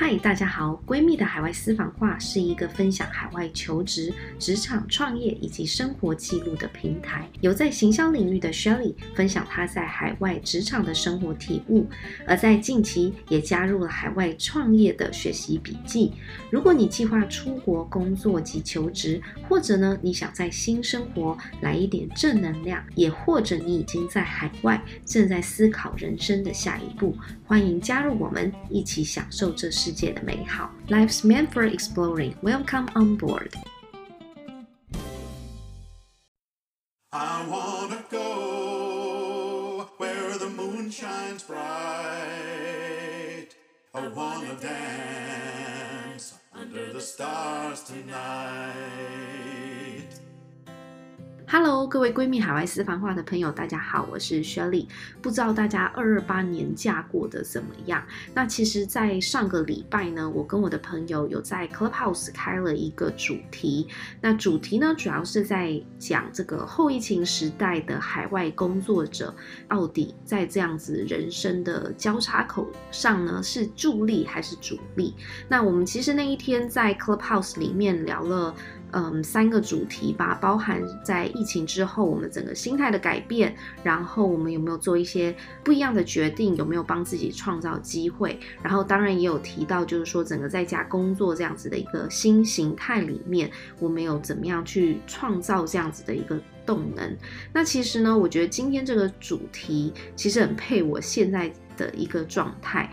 嗨，大家好！闺蜜的海外私房话是一个分享海外求职、职场创业以及生活记录的平台。由在行销领域的 Shelly 分享她在海外职场的生活体悟，而在近期也加入了海外创业的学习笔记。如果你计划出国工作及求职，或者呢你想在新生活来一点正能量，也或者你已经在海外正在思考人生的下一步，欢迎加入我们，一起享受这世界的美好。Life's meant for exploring. Welcome on board. I wanna go where the moon shines bright. I wanna dance under the stars tonight. Hello，各位闺蜜海外私房话的朋友，大家好，我是 Shelly。不知道大家二二八年假过得怎么样？那其实，在上个礼拜呢，我跟我的朋友有在 Clubhouse 开了一个主题。那主题呢，主要是在讲这个后疫情时代的海外工作者，到底在这样子人生的交叉口上呢，是助力还是阻力？那我们其实那一天在 Clubhouse 里面聊了。嗯，三个主题吧，包含在疫情之后我们整个心态的改变，然后我们有没有做一些不一样的决定，有没有帮自己创造机会，然后当然也有提到，就是说整个在家工作这样子的一个新形态里面，我们有怎么样去创造这样子的一个动能。那其实呢，我觉得今天这个主题其实很配我现在的一个状态，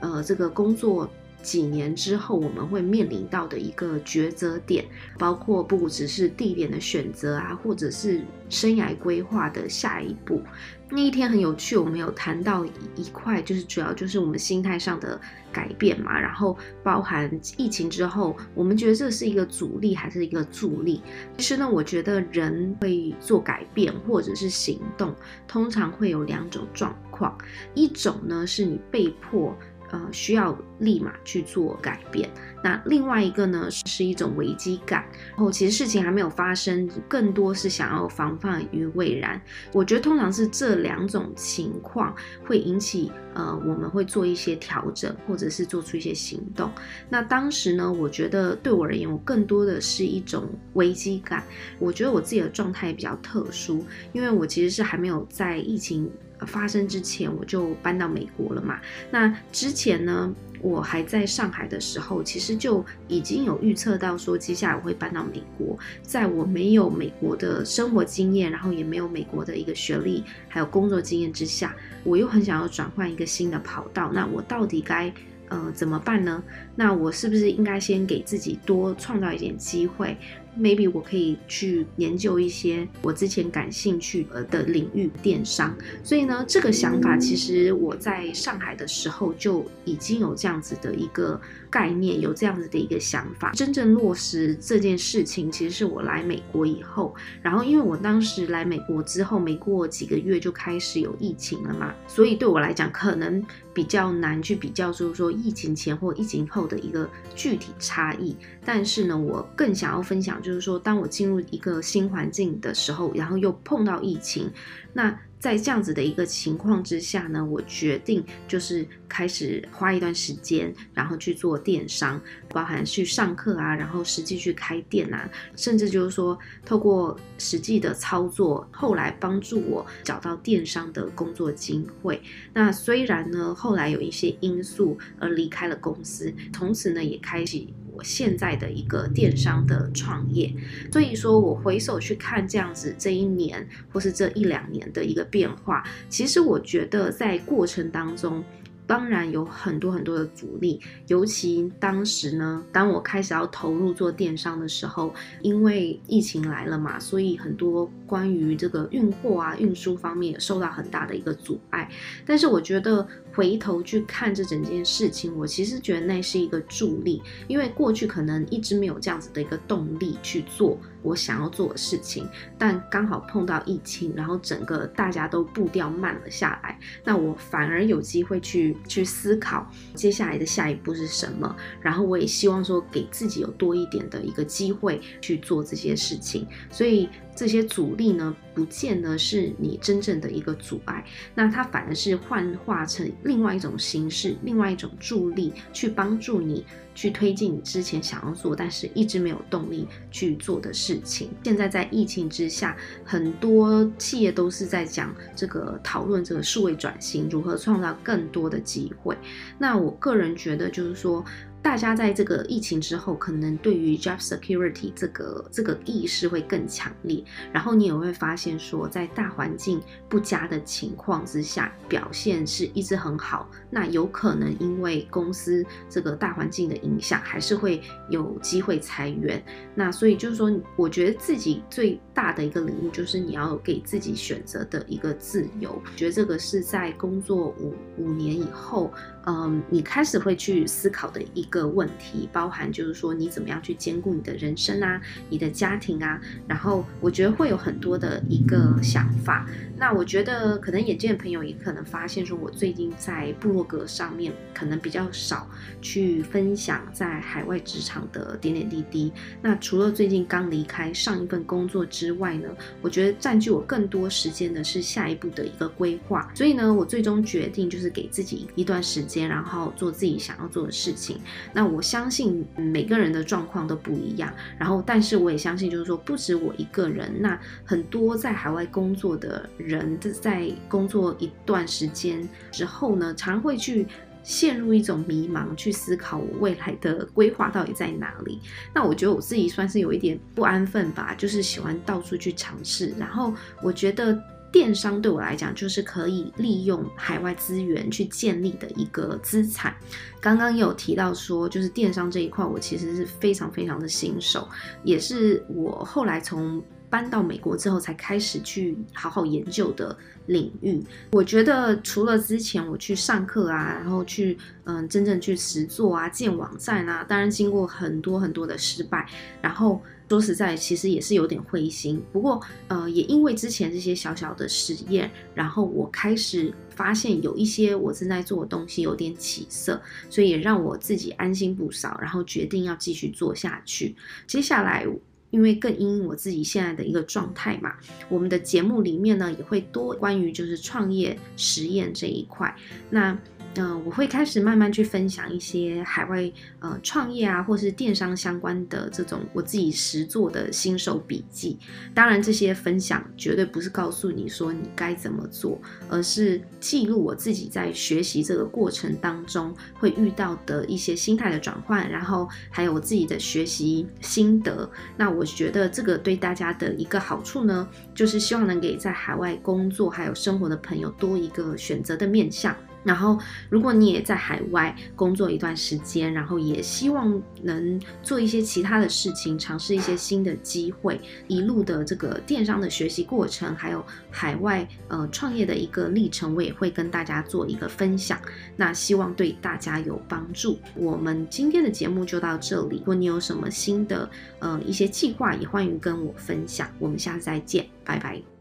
呃，这个工作。几年之后，我们会面临到的一个抉择点，包括不只是地点的选择啊，或者是生涯规划的下一步。那一天很有趣，我们有谈到一块，就是主要就是我们心态上的改变嘛，然后包含疫情之后，我们觉得这是一个阻力还是一个助力？其实呢，我觉得人会做改变或者是行动，通常会有两种状况，一种呢是你被迫。呃，需要立马去做改变。那另外一个呢，是一种危机感。然后其实事情还没有发生，更多是想要防范于未然。我觉得通常是这两种情况会引起呃，我们会做一些调整，或者是做出一些行动。那当时呢，我觉得对我而言，我更多的是一种危机感。我觉得我自己的状态比较特殊，因为我其实是还没有在疫情。发生之前我就搬到美国了嘛。那之前呢，我还在上海的时候，其实就已经有预测到说，接下来我会搬到美国。在我没有美国的生活经验，然后也没有美国的一个学历，还有工作经验之下，我又很想要转换一个新的跑道。那我到底该呃怎么办呢？那我是不是应该先给自己多创造一点机会？Maybe 我可以去研究一些我之前感兴趣呃的领域，电商。所以呢，这个想法其实我在上海的时候就已经有这样子的一个概念，有这样子的一个想法。真正落实这件事情，其实是我来美国以后。然后，因为我当时来美国之后，没过几个月就开始有疫情了嘛，所以对我来讲，可能比较难去比较，就是说疫情前或疫情后的一个具体差异。但是呢，我更想要分享。就是说，当我进入一个新环境的时候，然后又碰到疫情，那在这样子的一个情况之下呢，我决定就是开始花一段时间，然后去做电商，包含去上课啊，然后实际去开店啊，甚至就是说透过实际的操作，后来帮助我找到电商的工作机会。那虽然呢，后来有一些因素而离开了公司，从此呢也开始。我现在的一个电商的创业，所以说我回首去看这样子这一年或是这一两年的一个变化，其实我觉得在过程当中，当然有很多很多的阻力，尤其当时呢，当我开始要投入做电商的时候，因为疫情来了嘛，所以很多关于这个运货啊、运输方面也受到很大的一个阻碍，但是我觉得。回头去看这整件事情，我其实觉得那是一个助力，因为过去可能一直没有这样子的一个动力去做我想要做的事情，但刚好碰到疫情，然后整个大家都步调慢了下来，那我反而有机会去去思考接下来的下一步是什么，然后我也希望说给自己有多一点的一个机会去做这些事情，所以这些阻力呢，不见得是你真正的一个阻碍，那它反而是幻化成另外一种形式，另外一种助力，去帮助你去推进你之前想要做，但是一直没有动力去做的事情。现在在疫情之下，很多企业都是在讲这个讨论这个数位转型，如何创造更多的机会。那我个人觉得，就是说。大家在这个疫情之后，可能对于 job security 这个这个意识会更强烈。然后你也会发现说，在大环境不佳的情况之下，表现是一直很好。那有可能因为公司这个大环境的影响，还是会有机会裁员。那所以就是说，我觉得自己最大的一个领悟就是你要给自己选择的一个自由。我觉得这个是在工作五五年以后。嗯，你开始会去思考的一个个问题，包含就是说你怎么样去兼顾你的人生啊，你的家庭啊，然后我觉得会有很多的一个想法。那我觉得可能眼见的朋友也可能发现说，我最近在部落格上面可能比较少去分享在海外职场的点点滴滴。那除了最近刚离开上一份工作之外呢，我觉得占据我更多时间的是下一步的一个规划。所以呢，我最终决定就是给自己一段时间。然后做自己想要做的事情。那我相信每个人的状况都不一样。然后，但是我也相信，就是说，不止我一个人。那很多在海外工作的人，在工作一段时间之后呢，常会去陷入一种迷茫，去思考我未来的规划到底在哪里。那我觉得我自己算是有一点不安分吧，就是喜欢到处去尝试。然后我觉得。电商对我来讲就是可以利用海外资源去建立的一个资产。刚刚有提到说，就是电商这一块，我其实是非常非常的新手，也是我后来从搬到美国之后才开始去好好研究的领域。我觉得除了之前我去上课啊，然后去嗯真正去实做啊，建网站啊，当然经过很多很多的失败，然后。说实在，其实也是有点灰心。不过，呃，也因为之前这些小小的实验，然后我开始发现有一些我正在做的东西有点起色，所以也让我自己安心不少，然后决定要继续做下去。接下来，因为更因我自己现在的一个状态嘛，我们的节目里面呢也会多关于就是创业实验这一块。那嗯、我会开始慢慢去分享一些海外呃创业啊，或是电商相关的这种我自己实做的新手笔记。当然，这些分享绝对不是告诉你说你该怎么做，而是记录我自己在学习这个过程当中会遇到的一些心态的转换，然后还有我自己的学习心得。那我觉得这个对大家的一个好处呢，就是希望能给在海外工作还有生活的朋友多一个选择的面向。然后，如果你也在海外工作一段时间，然后也希望能做一些其他的事情，尝试一些新的机会，一路的这个电商的学习过程，还有海外呃创业的一个历程，我也会跟大家做一个分享。那希望对大家有帮助。我们今天的节目就到这里。如果你有什么新的呃一些计划，也欢迎跟我分享。我们下次再见，拜拜。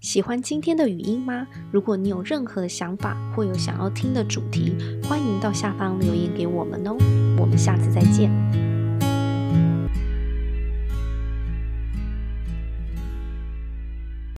喜欢今天的语音吗？如果你有任何想法或有想要听的主题，欢迎到下方留言给我们哦。我们下次再见。